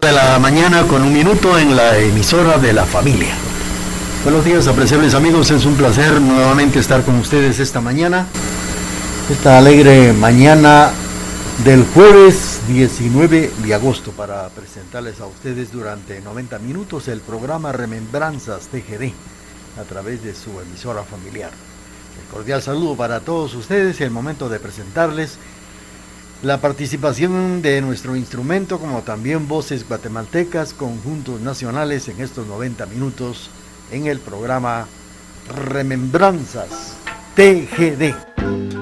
de la mañana con un minuto en la emisora de la familia. Buenos días, apreciables amigos. Es un placer nuevamente estar con ustedes esta mañana. Esta alegre mañana del jueves 19 de agosto para presentarles a ustedes durante 90 minutos el programa Remembranzas TGD a través de su emisora familiar. El cordial saludo para todos ustedes y el momento de presentarles la participación de nuestro instrumento, como también voces guatemaltecas, conjuntos nacionales en estos 90 minutos en el programa Remembranzas TGD.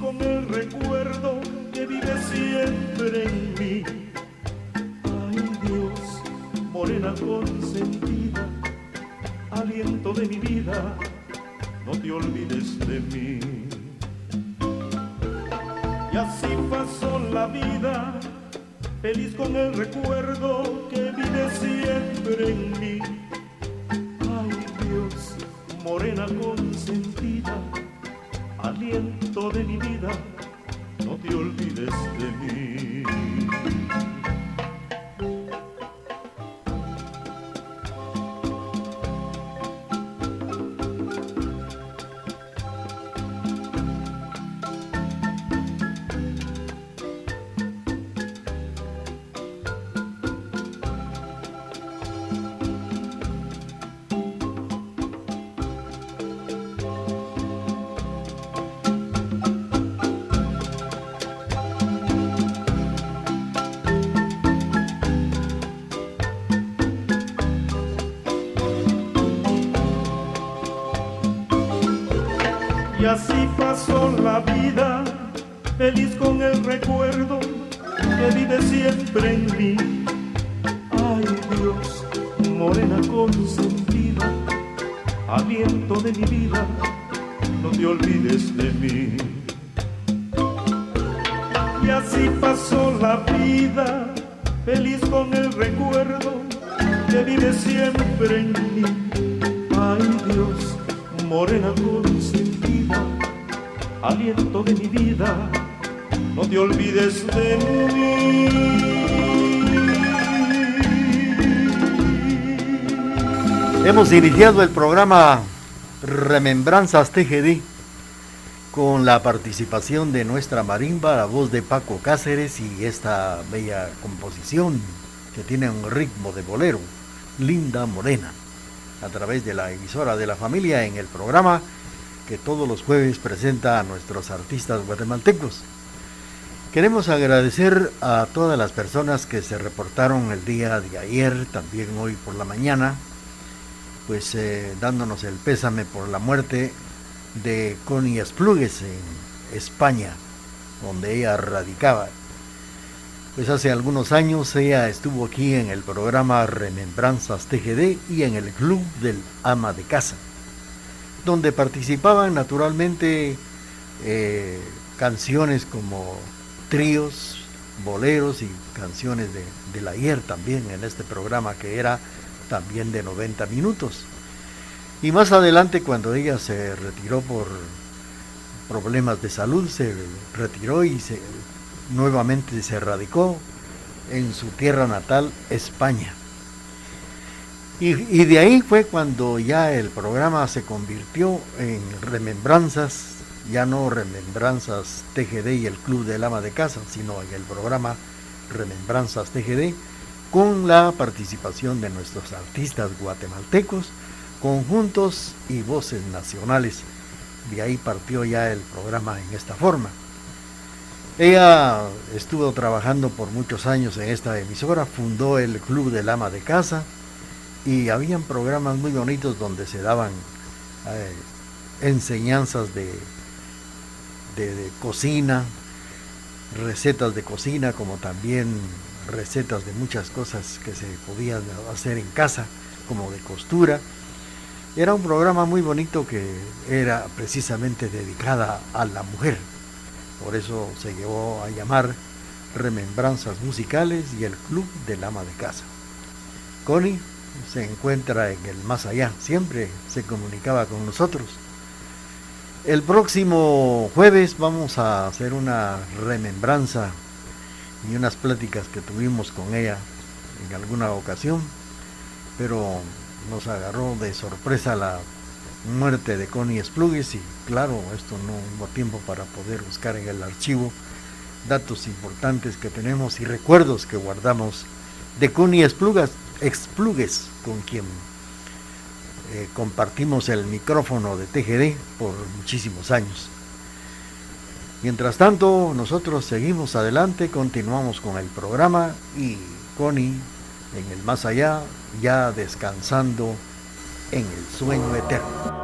con el recuerdo que vive siempre en mí. Ay Dios, morena consentida, aliento de mi vida, no te olvides de mí. Y así pasó la vida, feliz con el recuerdo que vive siempre en mí. Ay Dios, morena consentida aliento de mi vida, no te olvides de mí. Feliz con el recuerdo que vive siempre en mí. Hemos el programa Remembranzas TGD con la participación de nuestra marimba, la voz de Paco Cáceres y esta bella composición que tiene un ritmo de bolero, Linda Morena, a través de la emisora de la familia en el programa que todos los jueves presenta a nuestros artistas guatemaltecos. Queremos agradecer a todas las personas que se reportaron el día de ayer, también hoy por la mañana, pues eh, dándonos el pésame por la muerte de Connie Esplugues en España, donde ella radicaba. Pues hace algunos años ella estuvo aquí en el programa Remembranzas TGD y en el Club del Ama de Casa donde participaban naturalmente eh, canciones como tríos, boleros y canciones de, del ayer también en este programa que era también de 90 minutos. Y más adelante cuando ella se retiró por problemas de salud, se retiró y se, nuevamente se radicó en su tierra natal, España. Y, de ahí fue cuando ya el programa se convirtió en Remembranzas, ya no Remembranzas TGD y el Club del Ama de Casa, sino en el programa Remembranzas TGD, con la participación de nuestros artistas guatemaltecos, conjuntos y voces nacionales. De ahí partió ya el programa en esta forma. Ella estuvo trabajando por muchos años en esta emisora, fundó el Club del Ama de Casa y habían programas muy bonitos donde se daban eh, enseñanzas de, de, cocina, recetas de cocina, como también recetas de muchas cosas que se podían hacer en casa, como de costura. Era un programa muy bonito que era precisamente dedicada a la mujer. Por eso se llevó a llamar Remembranzas Musicales y el Club del Ama de Casa. Connie se encuentra en el más allá, siempre se comunicaba con nosotros. El próximo jueves vamos a hacer una remembranza y unas pláticas que tuvimos con ella en alguna ocasión, pero nos agarró de sorpresa la muerte de Connie Splugues y claro, esto no hubo tiempo para poder buscar en el archivo datos importantes que tenemos y recuerdos que guardamos de Connie Explugues, con quien eh, compartimos el micrófono de TGD por muchísimos años. Mientras tanto, nosotros seguimos adelante, continuamos con el programa y Connie en el más allá, ya descansando en el sueño eterno.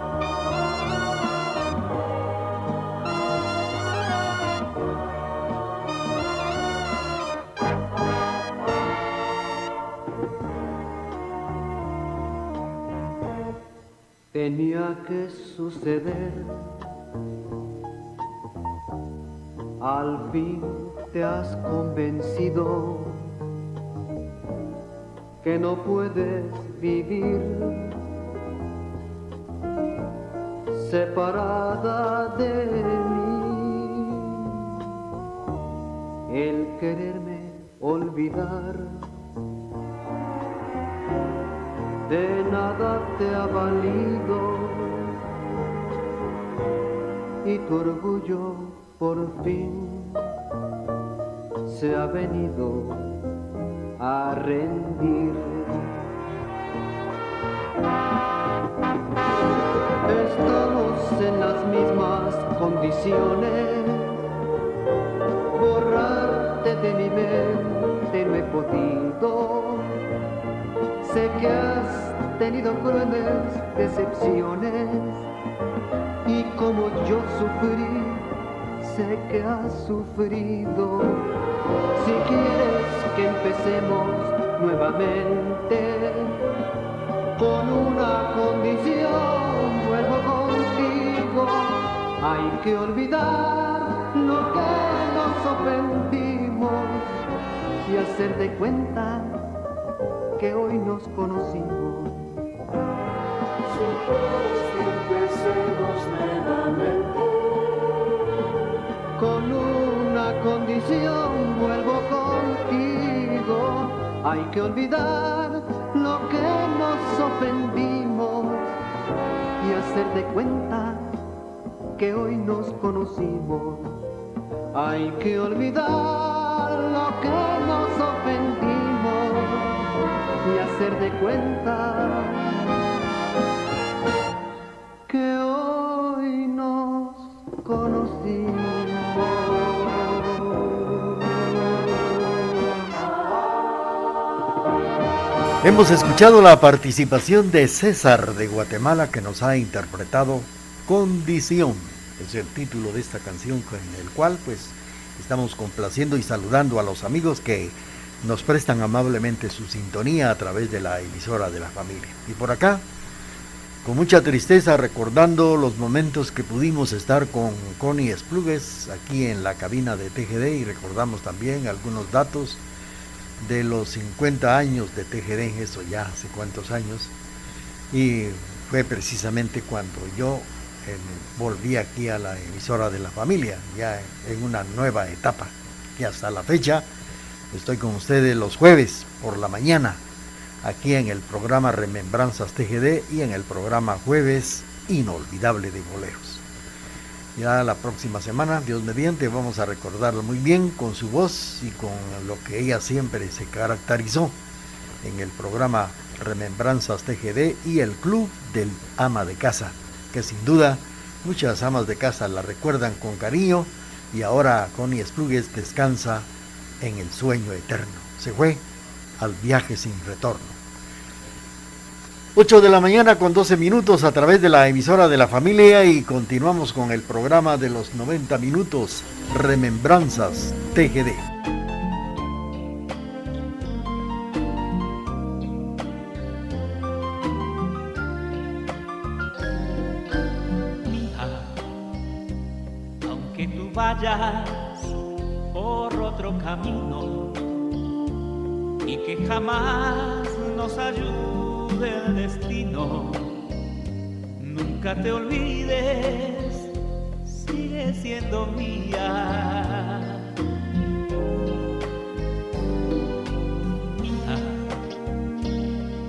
Tenía que suceder, al fin te has convencido que no puedes vivir separada de mí. El quererme olvidar de nada te ha valido y tu orgullo por fin se ha venido a rendir. Estamos en las mismas condiciones, borrarte de mi mente no he podido. Sé que has tenido crueles decepciones y como yo sufrí, sé que has sufrido. Si quieres que empecemos nuevamente con una condición, vuelvo contigo. Hay que olvidar lo que nos ofendimos y hacer de cuenta que hoy nos conocimos. Condición, vuelvo contigo. Hay que olvidar lo que nos ofendimos y hacer de cuenta que hoy nos conocimos. Hay que olvidar lo que nos ofendimos y hacer de cuenta que hoy nos conocimos. Hemos escuchado la participación de César de Guatemala que nos ha interpretado Condición. Es el título de esta canción con el cual pues estamos complaciendo y saludando a los amigos que nos prestan amablemente su sintonía a través de la emisora de la familia. Y por acá, con mucha tristeza recordando los momentos que pudimos estar con Connie Esplugues aquí en la cabina de TGD y recordamos también algunos datos de los 50 años de TGD, eso ya hace cuántos años, y fue precisamente cuando yo eh, volví aquí a la emisora de la familia, ya en una nueva etapa, y hasta la fecha estoy con ustedes los jueves por la mañana, aquí en el programa Remembranzas TGD y en el programa Jueves Inolvidable de Boleros. Ya la próxima semana, Dios mediante, vamos a recordarla muy bien con su voz y con lo que ella siempre se caracterizó en el programa Remembranzas TGD y el Club del Ama de Casa, que sin duda muchas amas de casa la recuerdan con cariño y ahora Connie Splugues descansa en el sueño eterno. Se fue al viaje sin retorno. 8 de la mañana con 12 minutos a través de la emisora de la familia y continuamos con el programa de los 90 minutos Remembranzas TGD. aunque tú vayas por otro camino y que jamás nos ayude del destino. Nunca te olvides, sigue siendo mía. Mía,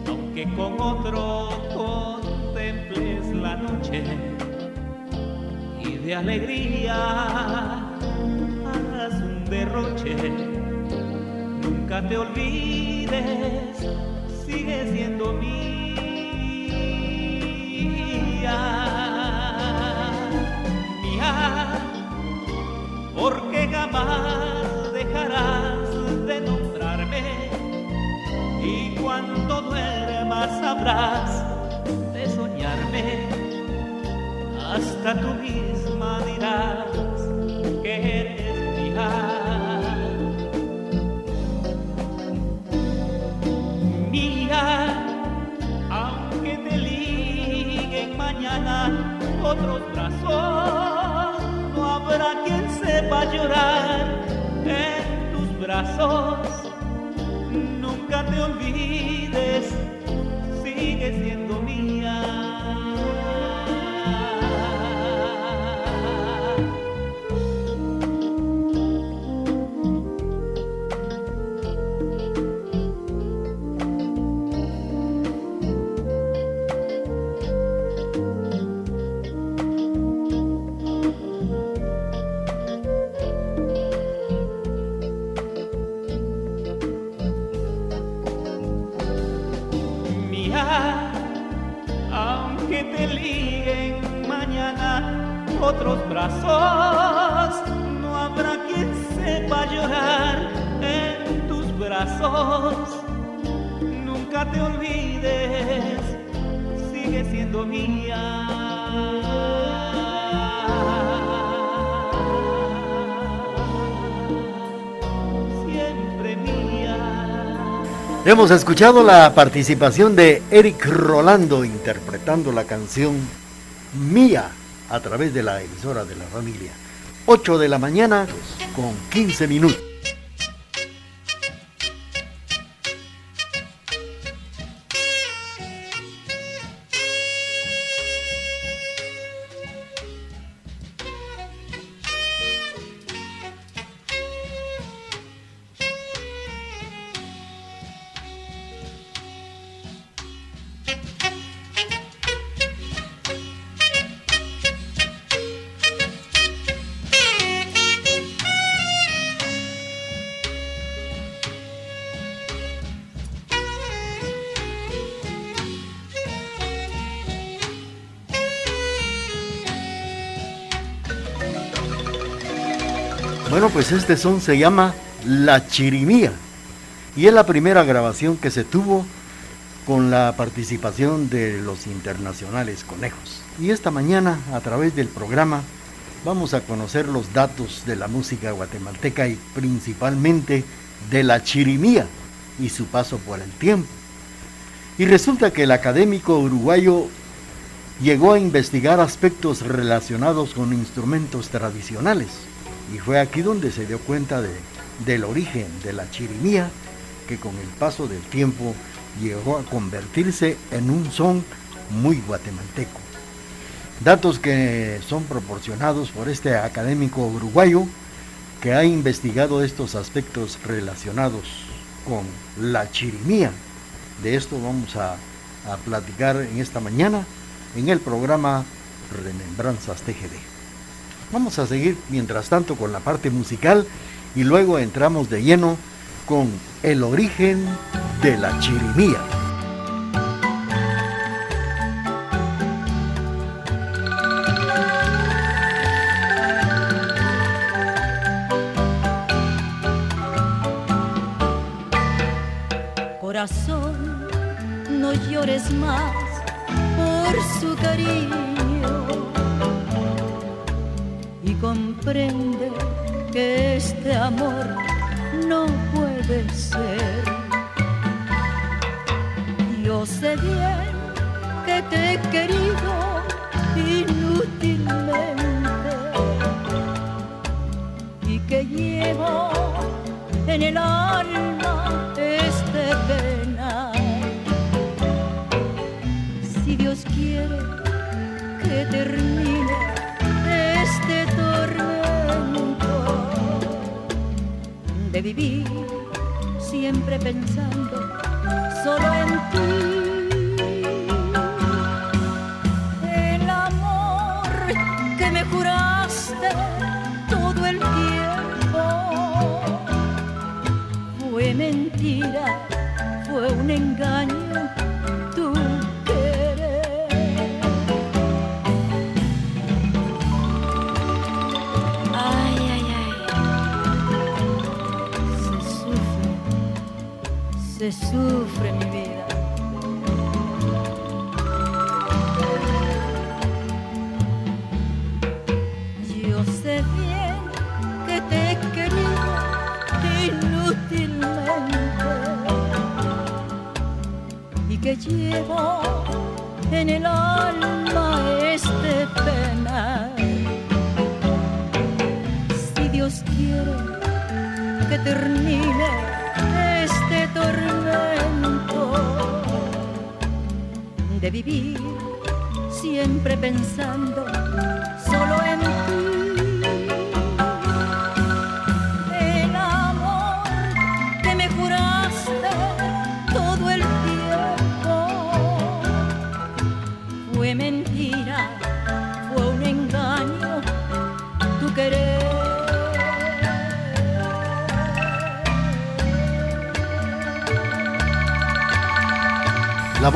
aunque con otro contemples la noche y de alegría hagas un derroche, nunca te olvides sigue siendo mía, mía, porque jamás dejarás de nombrarme. Y cuando duermas sabrás de soñarme, hasta tú misma dirás en tus brazos. Nunca te olvides, sigue siendo liguen mañana otros brazos. No habrá quien sepa llorar en tus brazos. Nunca te olvides, sigue siendo mía. Hemos escuchado la participación de Eric Rolando interpretando la canción Mía a través de la emisora de la familia. 8 de la mañana con 15 minutos. Pues este son se llama La Chirimía y es la primera grabación que se tuvo con la participación de los internacionales conejos. Y esta mañana, a través del programa, vamos a conocer los datos de la música guatemalteca y principalmente de la chirimía y su paso por el tiempo. Y resulta que el académico uruguayo llegó a investigar aspectos relacionados con instrumentos tradicionales y fue aquí donde se dio cuenta de, del origen de la chirimía, que con el paso del tiempo llegó a convertirse en un son muy guatemalteco. Datos que son proporcionados por este académico uruguayo que ha investigado estos aspectos relacionados con la chirimía. De esto vamos a, a platicar en esta mañana en el programa Remembranzas TGD. Vamos a seguir mientras tanto con la parte musical y luego entramos de lleno con el origen de la chirimía. Corazón, no llores más por su cariño comprende que este amor no puede ser. Yo sé bien que te he querido inútilmente y que llevo en el alma este pena. Si Dios quiere que termine de vivir siempre pensando solo en ti. Se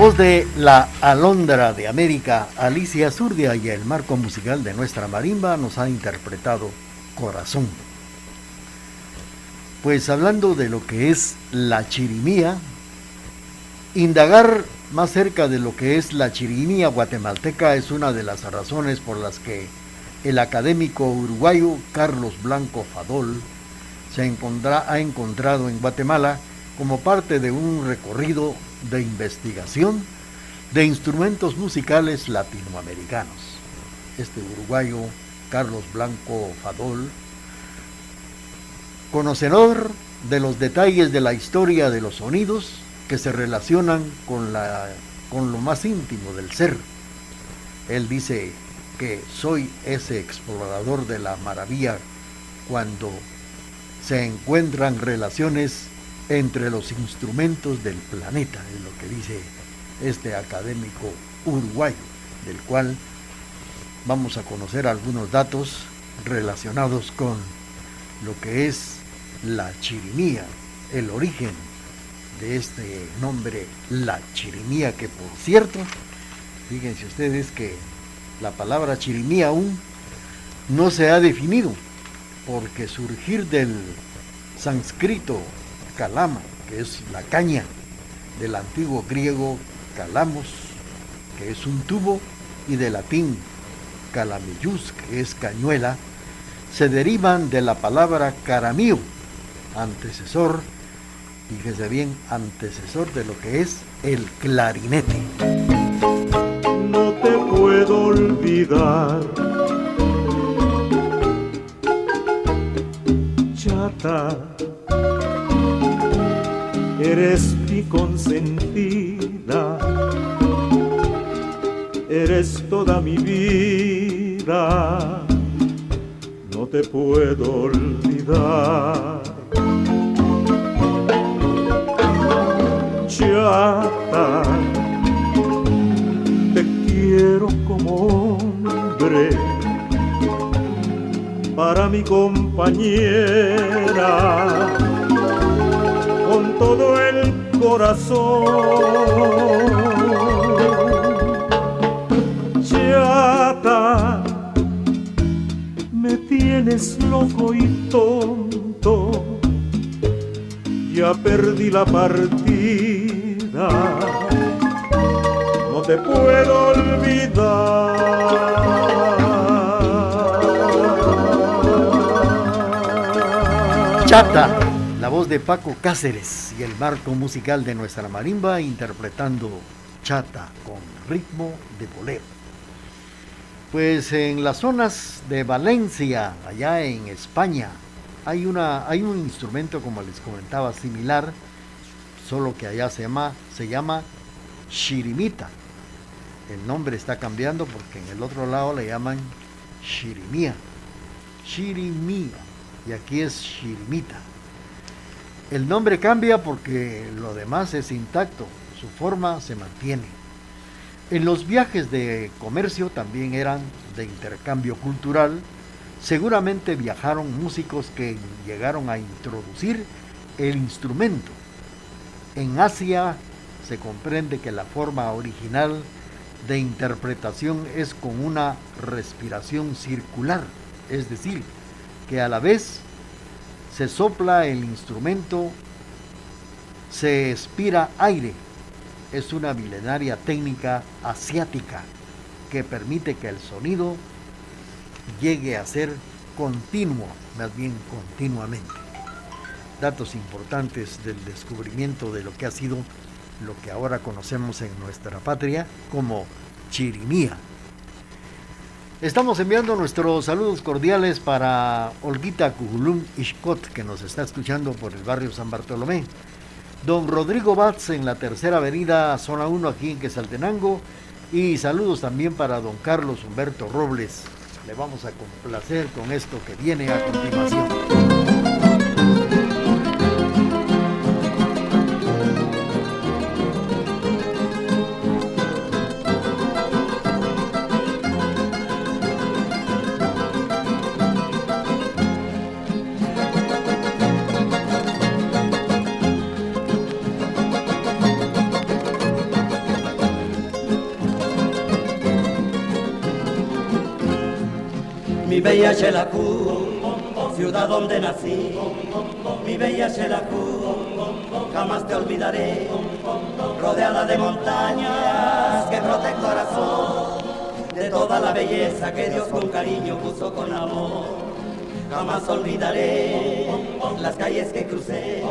voz de la alondra de América, Alicia Zurdia y el marco musical de nuestra marimba nos ha interpretado Corazón. Pues hablando de lo que es la chirimía, indagar más cerca de lo que es la chirimía guatemalteca es una de las razones por las que el académico uruguayo Carlos Blanco Fadol se ha encontrado en Guatemala como parte de un recorrido de investigación de instrumentos musicales latinoamericanos. Este uruguayo Carlos Blanco Fadol, conocedor de los detalles de la historia de los sonidos que se relacionan con, la, con lo más íntimo del ser. Él dice que soy ese explorador de la maravilla cuando se encuentran relaciones entre los instrumentos del planeta, es lo que dice este académico uruguayo, del cual vamos a conocer algunos datos relacionados con lo que es la chirimía, el origen de este nombre, la chirimía, que por cierto, fíjense ustedes que la palabra chirimía aún no se ha definido, porque surgir del sánscrito calama, que es la caña, del antiguo griego calamos, que es un tubo, y del latín calamillus, que es cañuela, se derivan de la palabra caramío, antecesor, fíjese bien, antecesor de lo que es el clarinete. no te puedo olvidar. Chata, eres mi consentida, eres toda mi vida, no te puedo olvidar. Chata, te quiero como hombre. Para mi compañera todo el corazón. Chata, me tienes loco y tonto, ya perdí la partida no te puedo olvidar. Chata, voz de Paco Cáceres y el marco musical de nuestra marimba interpretando Chata con ritmo de bolero. Pues en las zonas de Valencia, allá en España, hay, una, hay un instrumento, como les comentaba, similar, solo que allá se llama, se llama shirimita. El nombre está cambiando porque en el otro lado le llaman shirimía. Shirimía y aquí es Shirimita. El nombre cambia porque lo demás es intacto, su forma se mantiene. En los viajes de comercio también eran de intercambio cultural. Seguramente viajaron músicos que llegaron a introducir el instrumento. En Asia se comprende que la forma original de interpretación es con una respiración circular, es decir, que a la vez se sopla el instrumento, se expira aire. Es una milenaria técnica asiática que permite que el sonido llegue a ser continuo, más bien continuamente. Datos importantes del descubrimiento de lo que ha sido lo que ahora conocemos en nuestra patria como chirimía. Estamos enviando nuestros saludos cordiales para Olguita Cujulum Ishkot, que nos está escuchando por el barrio San Bartolomé. Don Rodrigo Batz en la tercera avenida, zona 1, aquí en Quesaltenango. Y saludos también para don Carlos Humberto Robles. Le vamos a complacer con esto que viene a continuación. Xelacú, ciudad donde nací, mi bella Xelacú, jamás te olvidaré, rodeada de montañas que brota el corazón, de toda la belleza que Dios con cariño puso con amor. Jamás olvidaré las calles que crucé,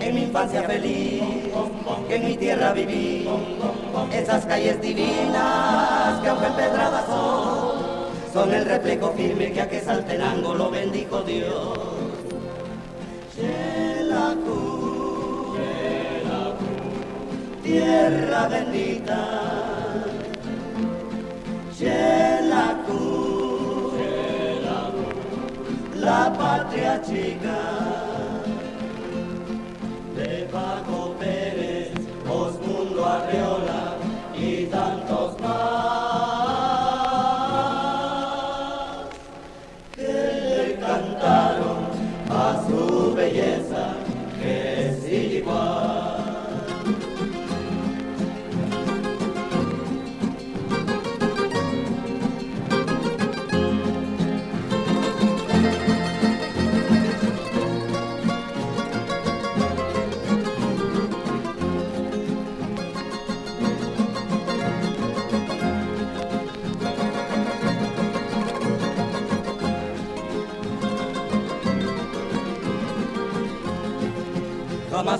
en mi infancia feliz, que en mi tierra viví, esas calles divinas que aunque son el reflejo firme que a que Saltenango lo bendijo Dios. Xelacu, tierra bendita. Xelacu, la patria chica.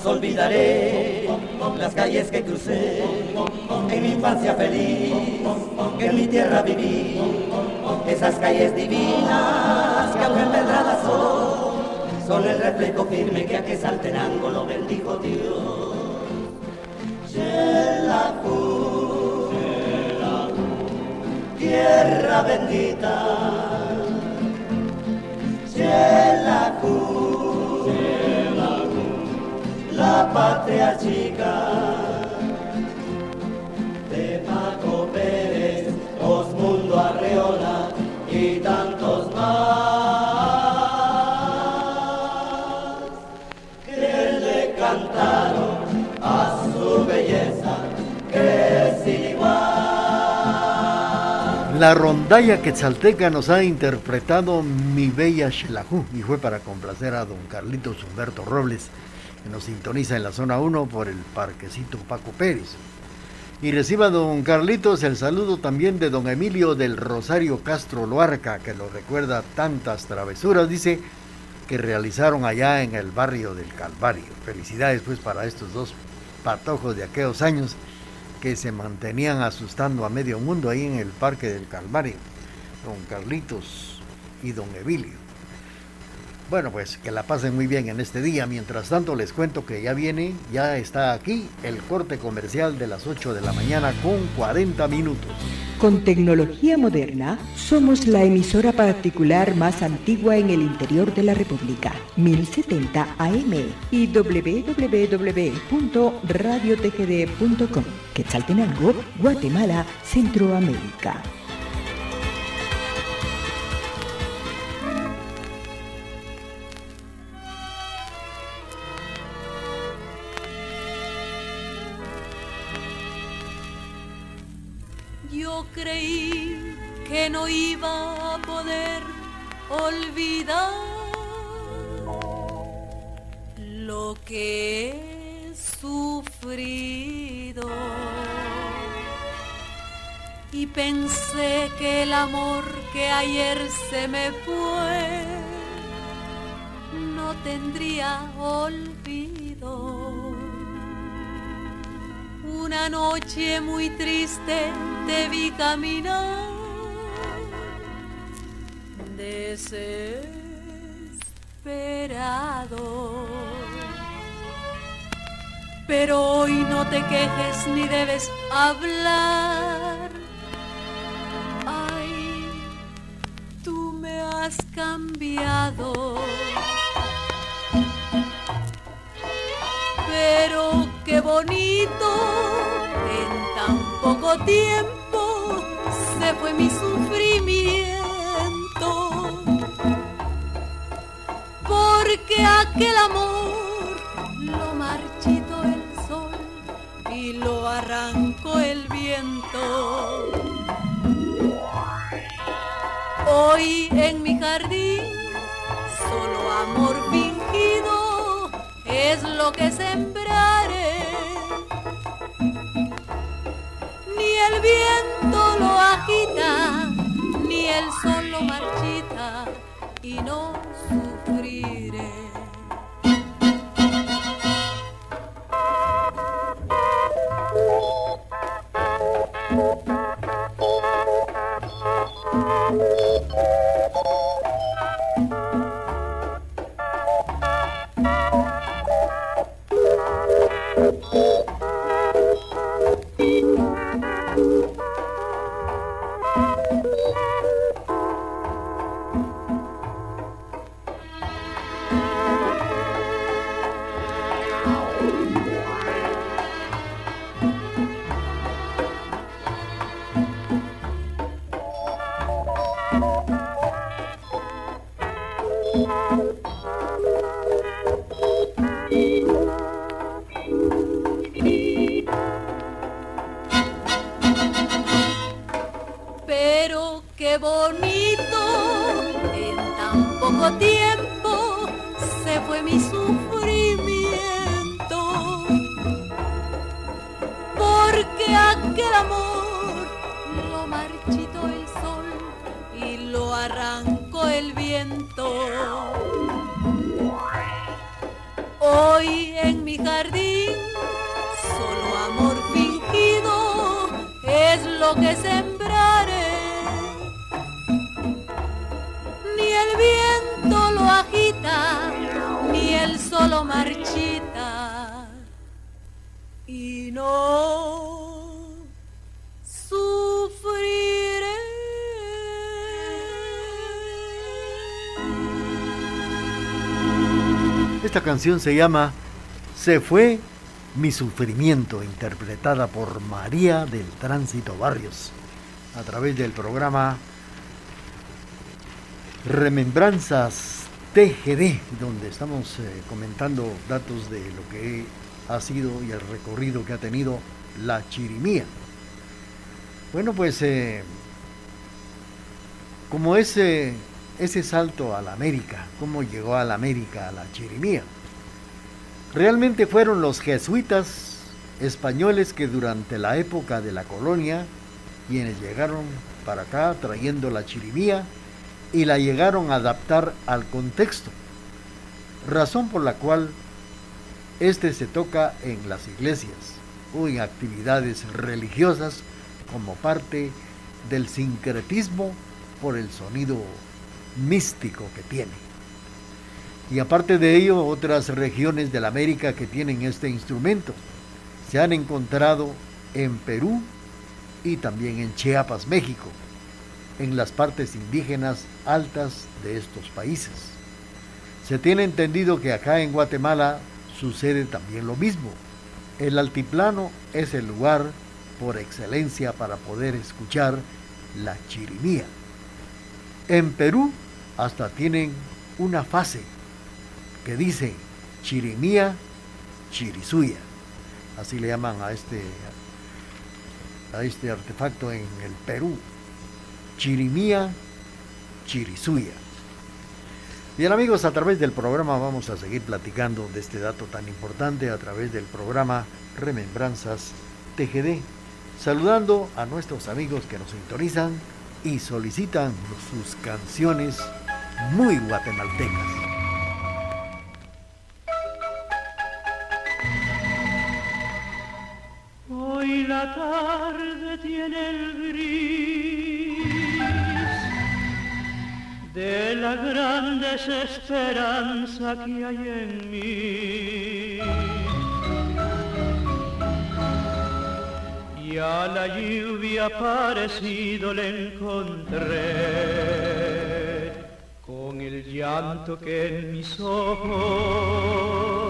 Jamás olvidaré las calles que crucé, en mi infancia feliz, que en mi tierra viví, esas calles divinas que aunque empedradas son, son el reflejo firme que a que Saltenango lo bendijo Dios. Tierra bendita, Xelacu, la patria chica de Paco Pérez, Osmundo Arreola y tantos más que le cantaron a su belleza que es igual. La rondalla quetzalteca nos ha interpretado Mi Bella Xelajú y fue para complacer a don Carlitos Humberto Robles que nos sintoniza en la zona 1 por el parquecito Paco Pérez. Y reciba don Carlitos el saludo también de don Emilio del Rosario Castro Loarca, que lo recuerda tantas travesuras, dice, que realizaron allá en el barrio del Calvario. Felicidades pues para estos dos patojos de aquellos años que se mantenían asustando a medio mundo ahí en el Parque del Calvario, don Carlitos y don Emilio. Bueno, pues que la pasen muy bien en este día. Mientras tanto, les cuento que ya viene, ya está aquí el corte comercial de las 8 de la mañana con 40 minutos. Con tecnología moderna, somos la emisora particular más antigua en el interior de la República, 1070 AM y www.radiotgd.com. Quetzaltenango, Guatemala, Centroamérica. Que no iba a poder olvidar lo que he sufrido. Y pensé que el amor que ayer se me fue no tendría olvido. Una noche muy triste te vi caminar desesperado. Pero hoy no te quejes ni debes hablar. Ay, tú me has cambiado. Pero qué bonito poco tiempo se fue mi sufrimiento, porque aquel amor lo marchito el sol y lo arrancó el viento. Hoy en mi jardín solo amor fingido es lo que sembraré el viento lo agita, ni el sol lo marchita, y no canción se llama Se fue mi sufrimiento, interpretada por María del Tránsito Barrios, a través del programa Remembranzas TGD, donde estamos eh, comentando datos de lo que ha sido y el recorrido que ha tenido la chirimía. Bueno, pues eh, como ese ese salto a la América, cómo llegó a la América, a la chirimía. Realmente fueron los jesuitas españoles que durante la época de la colonia, quienes llegaron para acá trayendo la chirimía y la llegaron a adaptar al contexto, razón por la cual este se toca en las iglesias o en actividades religiosas como parte del sincretismo por el sonido místico que tiene. Y aparte de ello, otras regiones de la América que tienen este instrumento se han encontrado en Perú y también en Chiapas, México, en las partes indígenas altas de estos países. Se tiene entendido que acá en Guatemala sucede también lo mismo. El altiplano es el lugar por excelencia para poder escuchar la chirimía. En Perú hasta tienen una fase que dice chirimía, chirisuya. Así le llaman a este, a este artefacto en el Perú. Chirimía, chirisuya. Bien amigos, a través del programa vamos a seguir platicando de este dato tan importante a través del programa Remembranzas TGD, saludando a nuestros amigos que nos sintonizan y solicitan sus canciones muy guatemaltecas. Hoy la tarde tiene el gris de la gran desesperanza que hay en mí. y a la lluvia parecido le encontré con el llanto que en mis ojos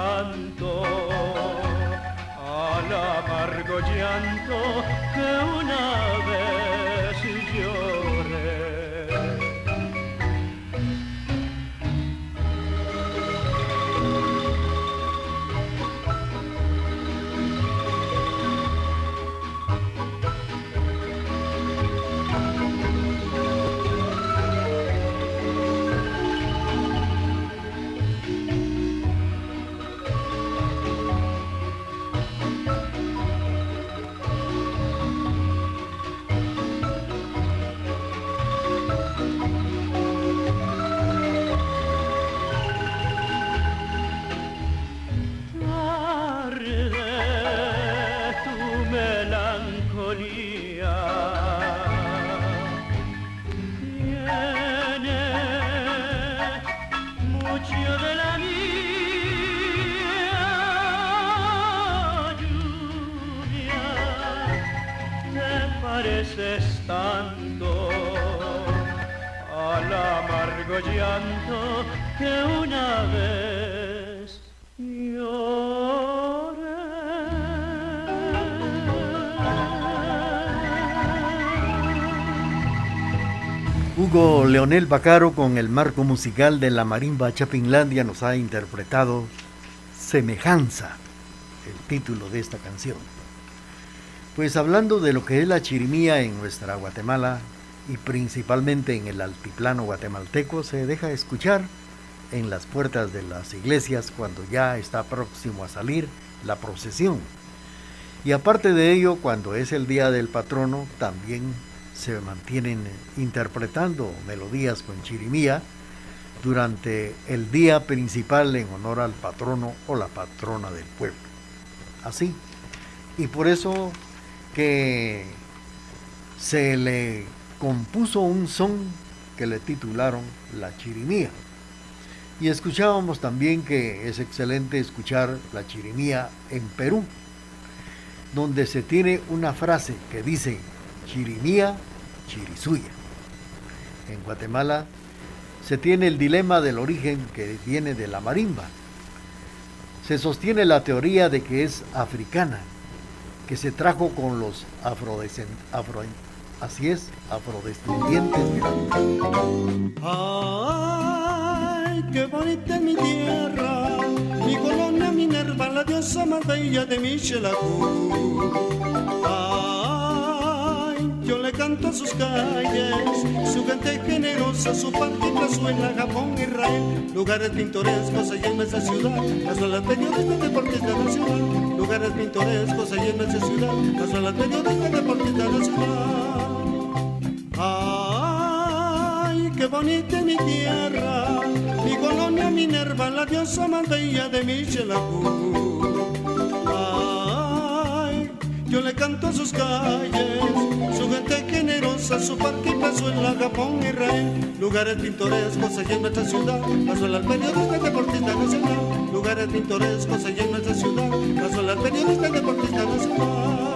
tanto al amargo llanto que una vez lloré. Leonel Bacaro con el marco musical de la marimba Chapinlandia nos ha interpretado Semejanza, el título de esta canción. Pues hablando de lo que es la chirimía en nuestra Guatemala, y principalmente en el altiplano guatemalteco se deja escuchar en las puertas de las iglesias cuando ya está próximo a salir la procesión. Y aparte de ello, cuando es el día del patrono, también se mantienen interpretando melodías con chirimía durante el día principal en honor al patrono o la patrona del pueblo. Así. Y por eso que se le compuso un son que le titularon La Chirimía. Y escuchábamos también que es excelente escuchar la chirimía en Perú, donde se tiene una frase que dice chirimía, chirisuya. En Guatemala se tiene el dilema del origen que viene de la marimba. Se sostiene la teoría de que es africana, que se trajo con los afrodescendientes. Afro, así es, afrodescendientes. Ay, mi tierra, mi colonia Minerva, la diosa más bella de Michelacú. Ay, yo le canto a sus calles, su gente generosa, su parque Venezuela, Japón, Israel, lugares pintorescos allá en nuestra ciudad, las olas periodistas deportistas de la ciudad, lugares pintorescos allá en nuestra ciudad, las olas periodistas deportistas de la ciudad. Ay, qué bonita mi tierra, mi colonia Minerva, la diosa más bella de Michelacú. Yo le canto a sus calles, su gente generosa, su parque y Venezuela, Japón, Israel, lugares pintorescos allá en nuestra ciudad, las olas periodistas deportistas nacional, lugares pintorescos allá en nuestra ciudad, las olas periodistas deportistas nacional.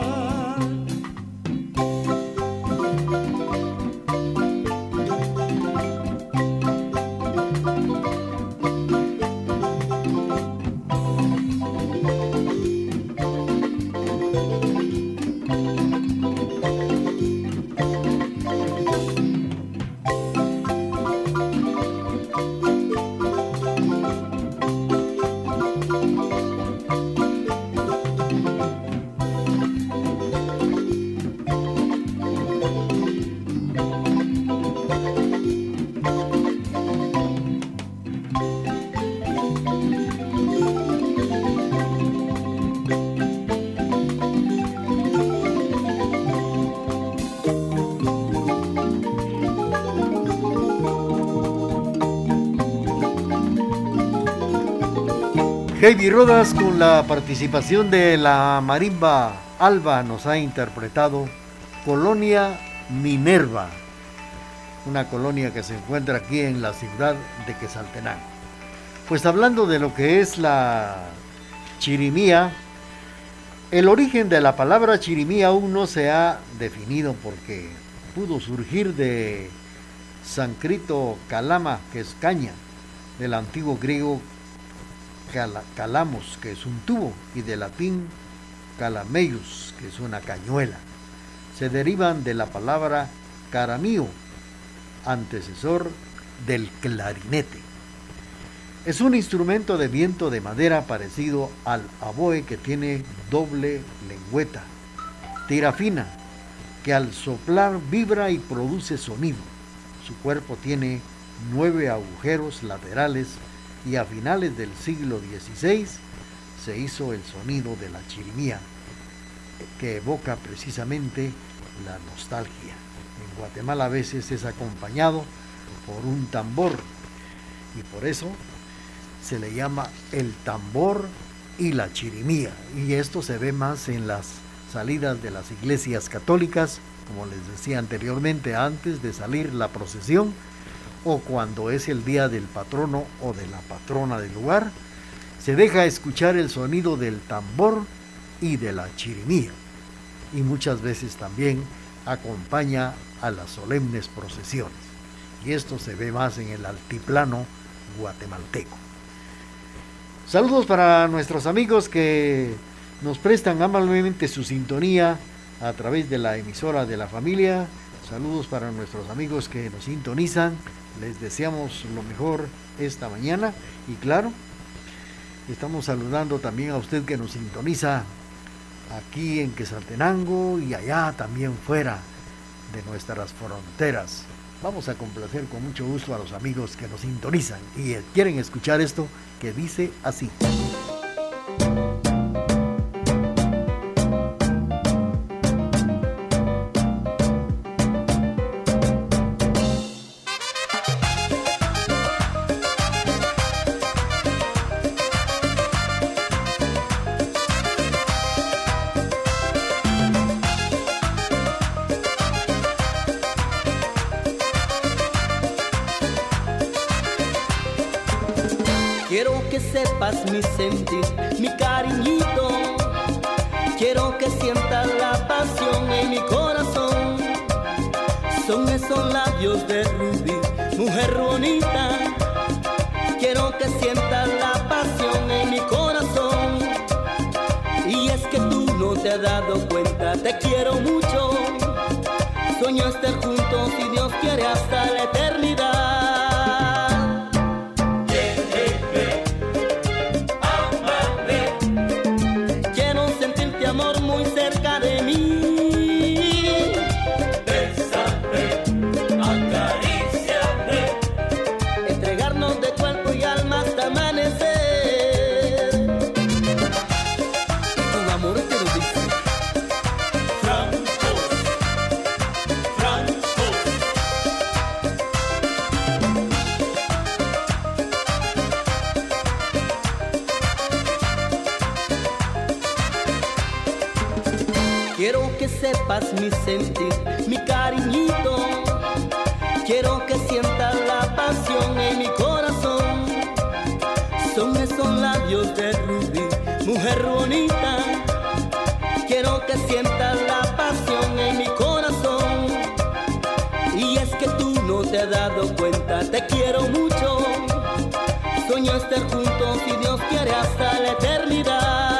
Heidi Rodas con la participación de la marimba Alba nos ha interpretado Colonia Minerva, una colonia que se encuentra aquí en la ciudad de Quesaltenango. Pues hablando de lo que es la chirimía, el origen de la palabra chirimía aún no se ha definido porque pudo surgir de Sancrito Calama, que es caña, del antiguo griego calamos, que es un tubo, y de latín calameus, que es una cañuela. Se derivan de la palabra caramío, antecesor del clarinete. Es un instrumento de viento de madera parecido al aboe que tiene doble lengüeta, tira fina, que al soplar vibra y produce sonido. Su cuerpo tiene nueve agujeros laterales y a finales del siglo XVI se hizo el sonido de la chirimía, que evoca precisamente la nostalgia. En Guatemala a veces es acompañado por un tambor y por eso se le llama el tambor y la chirimía. Y esto se ve más en las salidas de las iglesias católicas, como les decía anteriormente, antes de salir la procesión o cuando es el día del patrono o de la patrona del lugar, se deja escuchar el sonido del tambor y de la chirimía. Y muchas veces también acompaña a las solemnes procesiones. Y esto se ve más en el altiplano guatemalteco. Saludos para nuestros amigos que nos prestan amablemente su sintonía a través de la emisora de la familia. Saludos para nuestros amigos que nos sintonizan les deseamos lo mejor esta mañana y claro, estamos saludando también a usted que nos sintoniza aquí en Quesaltenango y allá también fuera de nuestras fronteras. Vamos a complacer con mucho gusto a los amigos que nos sintonizan y quieren escuchar esto que dice así. Mujer bonita. Quiero que sientas la pasión en mi corazón. Y es que tú no te has dado cuenta, te quiero mucho. Sueño estar juntos si Dios quiere hasta la eternidad. Quiero mucho. Sueño estar juntos si Dios quiere hasta la eternidad.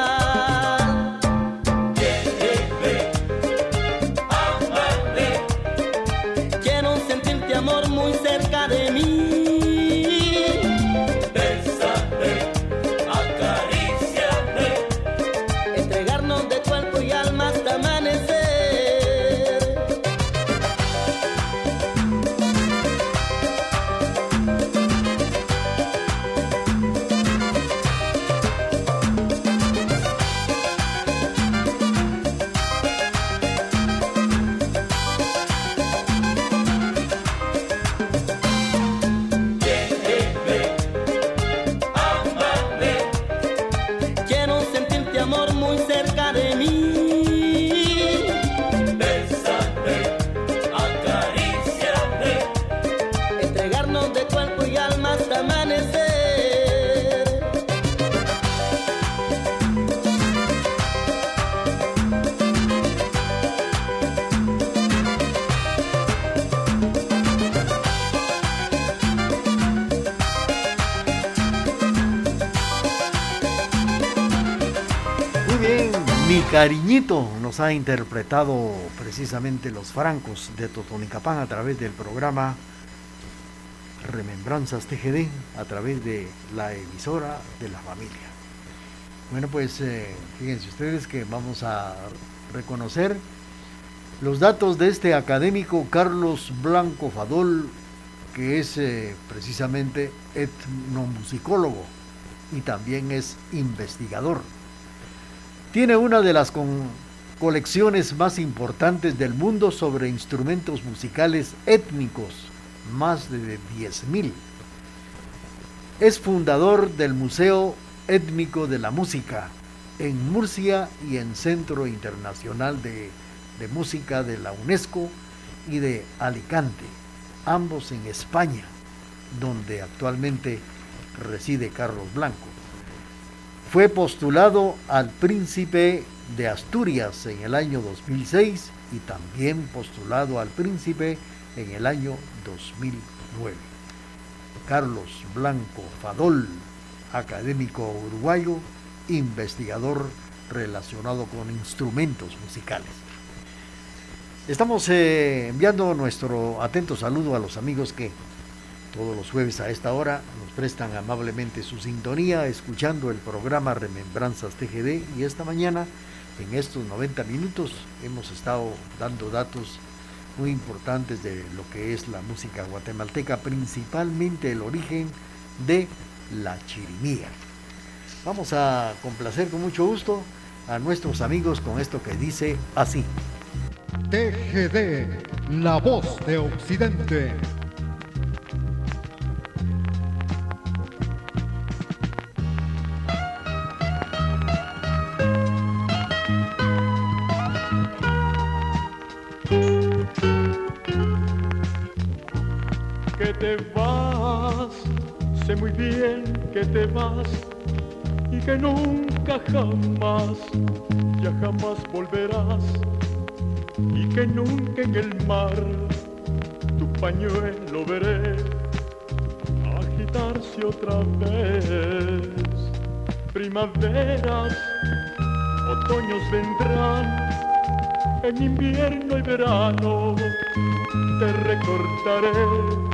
Nos ha interpretado precisamente los francos de Totonicapán a través del programa Remembranzas TGD, a través de la emisora de la familia. Bueno, pues eh, fíjense ustedes que vamos a reconocer los datos de este académico Carlos Blanco Fadol, que es eh, precisamente etnomusicólogo y también es investigador tiene una de las colecciones más importantes del mundo sobre instrumentos musicales étnicos, más de 10.000. Es fundador del Museo Étnico de la Música en Murcia y en Centro Internacional de, de Música de la UNESCO y de Alicante, ambos en España, donde actualmente reside Carlos Blanco. Fue postulado al príncipe de Asturias en el año 2006 y también postulado al príncipe en el año 2009. Carlos Blanco Fadol, académico uruguayo, investigador relacionado con instrumentos musicales. Estamos eh, enviando nuestro atento saludo a los amigos que todos los jueves a esta hora nos prestan amablemente su sintonía escuchando el programa Remembranzas TGD y esta mañana en estos 90 minutos hemos estado dando datos muy importantes de lo que es la música guatemalteca, principalmente el origen de la chirimía. Vamos a complacer con mucho gusto a nuestros amigos con esto que dice así. TGD, la voz de Occidente. Sé muy bien que te vas y que nunca jamás, ya jamás volverás y que nunca en el mar tu pañuelo veré agitarse otra vez. Primaveras, otoños vendrán, en invierno y verano te recordaré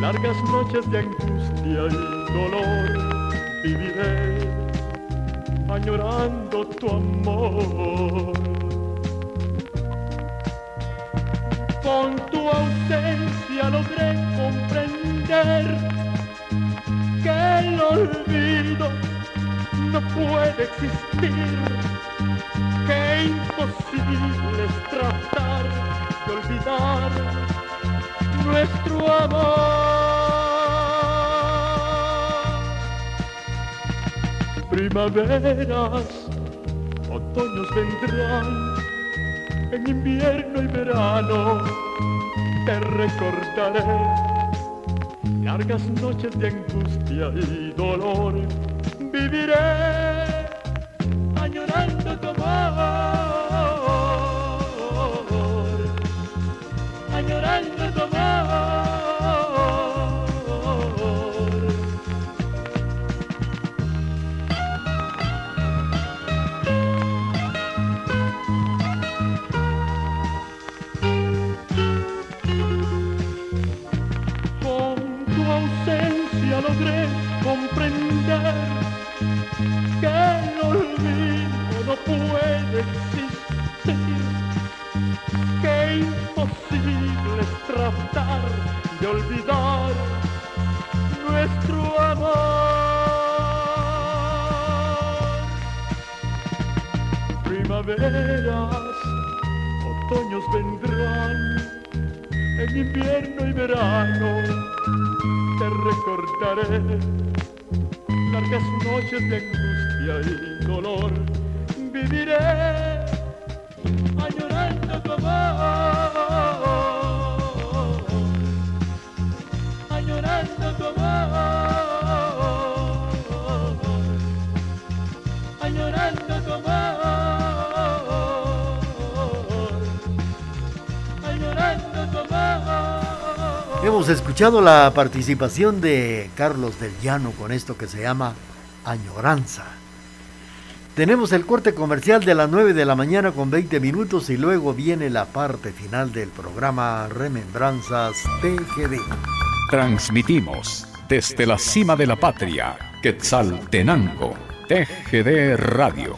largas noches de angustia y dolor viviré añorando tu amor. con tu ausencia logré comprender que el olvido no puede existir, que imposible es tratar de olvidar nuestro amor. Primaveras, otoños vendrán en invierno y verano te recordaré largas noches de angustia y dolor viviré Primaveras, otoños vendrán, en invierno y verano te recordaré largas noches de angustia y dolor. Viviré Hemos escuchado la participación de Carlos del Llano con esto que se llama Añoranza. Tenemos el corte comercial de las 9 de la mañana con 20 minutos y luego viene la parte final del programa Remembranzas TGD. Transmitimos desde la cima de la patria, Quetzaltenango, TGD Radio.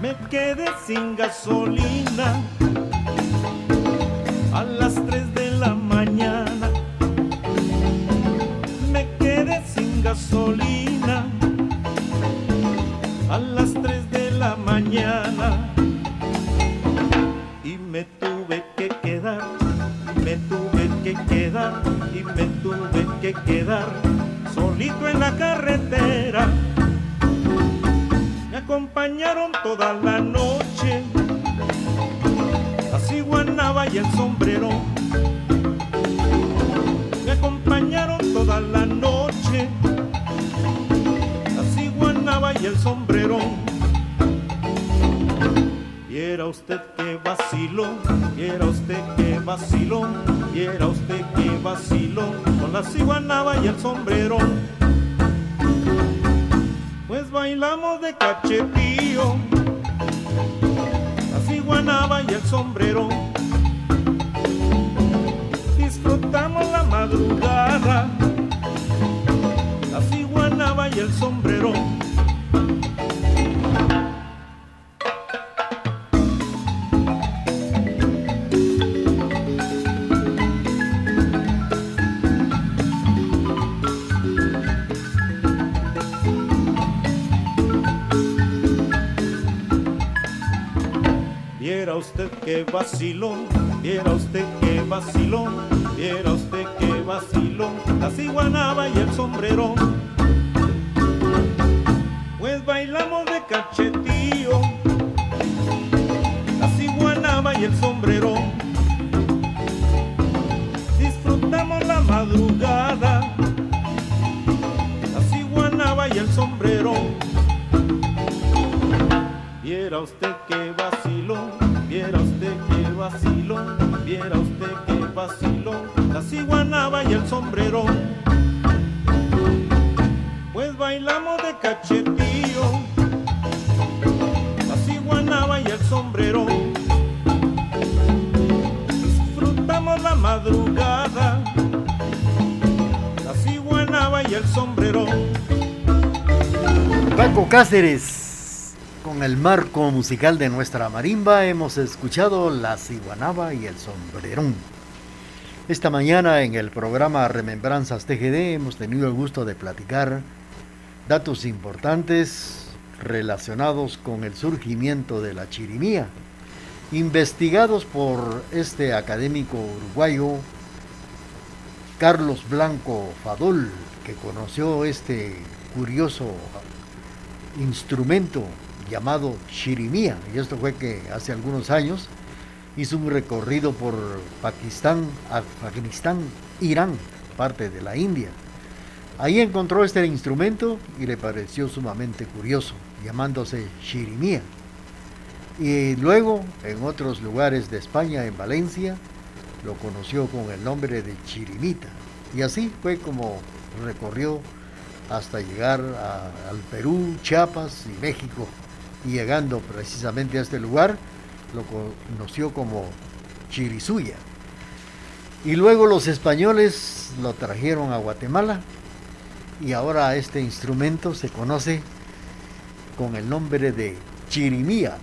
Me quedé sin gasolina gasolina a las 3 de la mañana y me tuve que quedar, me tuve que quedar y me tuve que quedar solito en la carretera. Me acompañaron toda la noche, la ciguanaba y el sombrero. Usted que vacilón, viera usted que vacilón, viera usted que vacilón, con la ciguanaba y el sombrero. Pues bailamos de cachetío, la ciguanaba y el sombrero. Disfrutamos la madrugada, la ciguanaba y el sombrero. usted qué vacilón, viera usted qué vacilón, viera usted qué vacilón, la ciguanaba y el sombrerón. Pues bailamos de cachetío, la ciguanaba y el sombrerón. Disfrutamos la madrugada, la ciguanaba y el sombrerón. Viera usted qué vacilón viera usted que vacilón, la ciguanaba y el sombrerón. Pues bailamos de cachetío, la ciguanaba y el sombrerón. Disfrutamos la madrugada, la ciguanaba y el sombrerón. Paco Cáceres, con el marco musical de nuestra marimba, hemos escuchado La Ciguanaba y el Sombrerón. Esta mañana en el programa Remembranzas TGD hemos tenido el gusto de platicar datos importantes relacionados con el surgimiento de la chirimía, investigados por este académico uruguayo Carlos Blanco Fadol, que conoció este curioso instrumento llamado chirimía. Y esto fue que hace algunos años hizo un recorrido por Pakistán, Afganistán, Irán, parte de la India. Ahí encontró este instrumento y le pareció sumamente curioso, llamándose chirimía. Y luego, en otros lugares de España, en Valencia, lo conoció con el nombre de chirimita. Y así fue como recorrió hasta llegar al Perú, Chiapas y México. Llegando precisamente a este lugar, lo conoció como Chirisuya. Y luego los españoles lo trajeron a Guatemala y ahora este instrumento se conoce con el nombre de chirimía.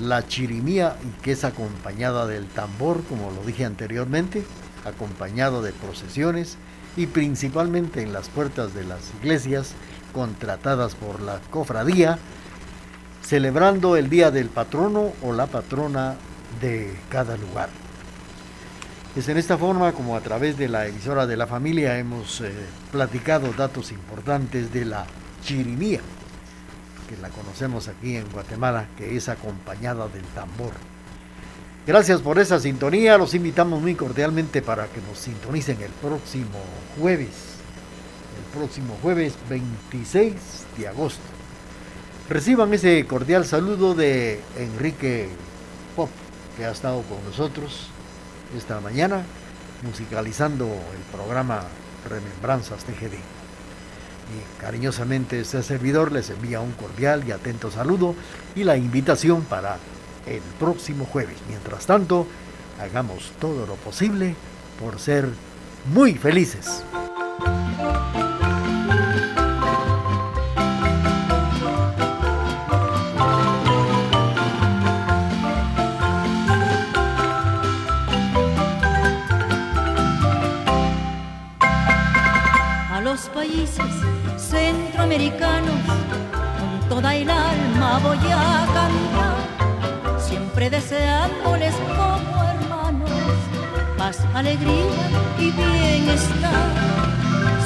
La chirimía que es acompañada del tambor, como lo dije anteriormente, acompañado de procesiones y principalmente en las puertas de las iglesias contratadas por la cofradía, celebrando el día del patrono o la patrona de cada lugar. Es en esta forma como a través de la emisora de la familia hemos eh, platicado datos importantes de la chirimía, que la conocemos aquí en Guatemala, que es acompañada del tambor. Gracias por esa sintonía. Los invitamos muy cordialmente para que nos sintonicen el próximo jueves. El próximo jueves 26 de agosto. Reciban ese cordial saludo de Enrique Pop, que ha estado con nosotros esta mañana musicalizando el programa Remembranzas TGD. Y cariñosamente este servidor les envía un cordial y atento saludo y la invitación para el próximo jueves. Mientras tanto, hagamos todo lo posible por ser muy felices. Alegría y bienestar.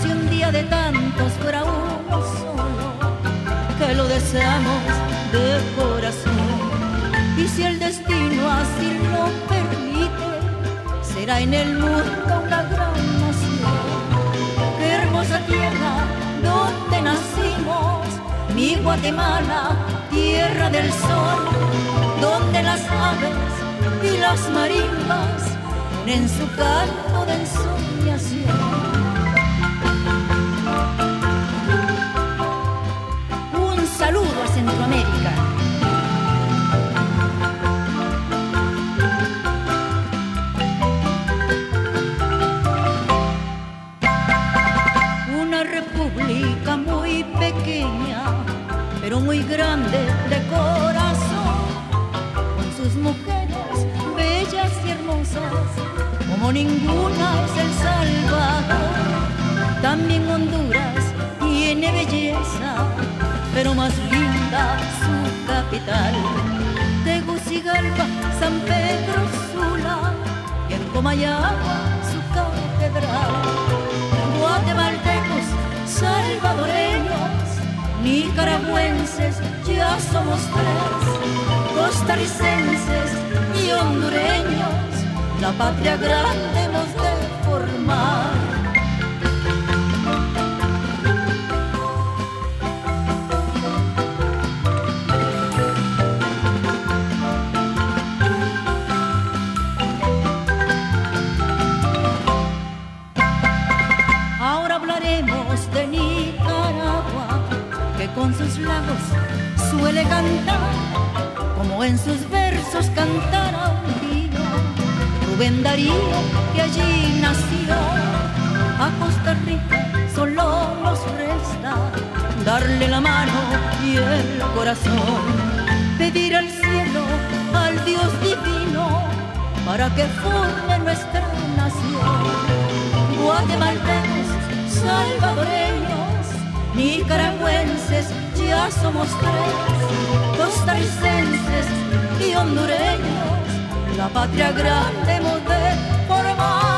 Si un día de tantos fuera uno solo, que lo deseamos de corazón. Y si el destino así lo permite, será en el mundo una gran nación. Hermosa tierra donde nacimos, mi Guatemala, tierra del sol donde las aves y las marimbas en su canto de ensoñación. Un saludo a Centroamérica. Una república muy pequeña, pero muy grande de corazón como ninguna es El Salvador. También Honduras tiene belleza, pero más linda su capital. Tegucigalpa, San Pedro Sula y en Comayagua su catedral. Guatemaltecos, salvadoreños, nicaragüenses, ya somos tres costarricenses y hondureños, la patria grande hemos de formar. Ahora hablaremos de Nicaragua, que con sus lagos suele cantar, como en sus versos cantará Rubén Darío, que allí nació. A Costa Rica solo nos resta darle la mano y el corazón, pedir al cielo, al Dios divino, para que forme nuestra nación. Guatemaltecos, salvadoreños, nicaragüenses, ya somos tres, costarricenses y hondureños, la patria grande hemos de formar.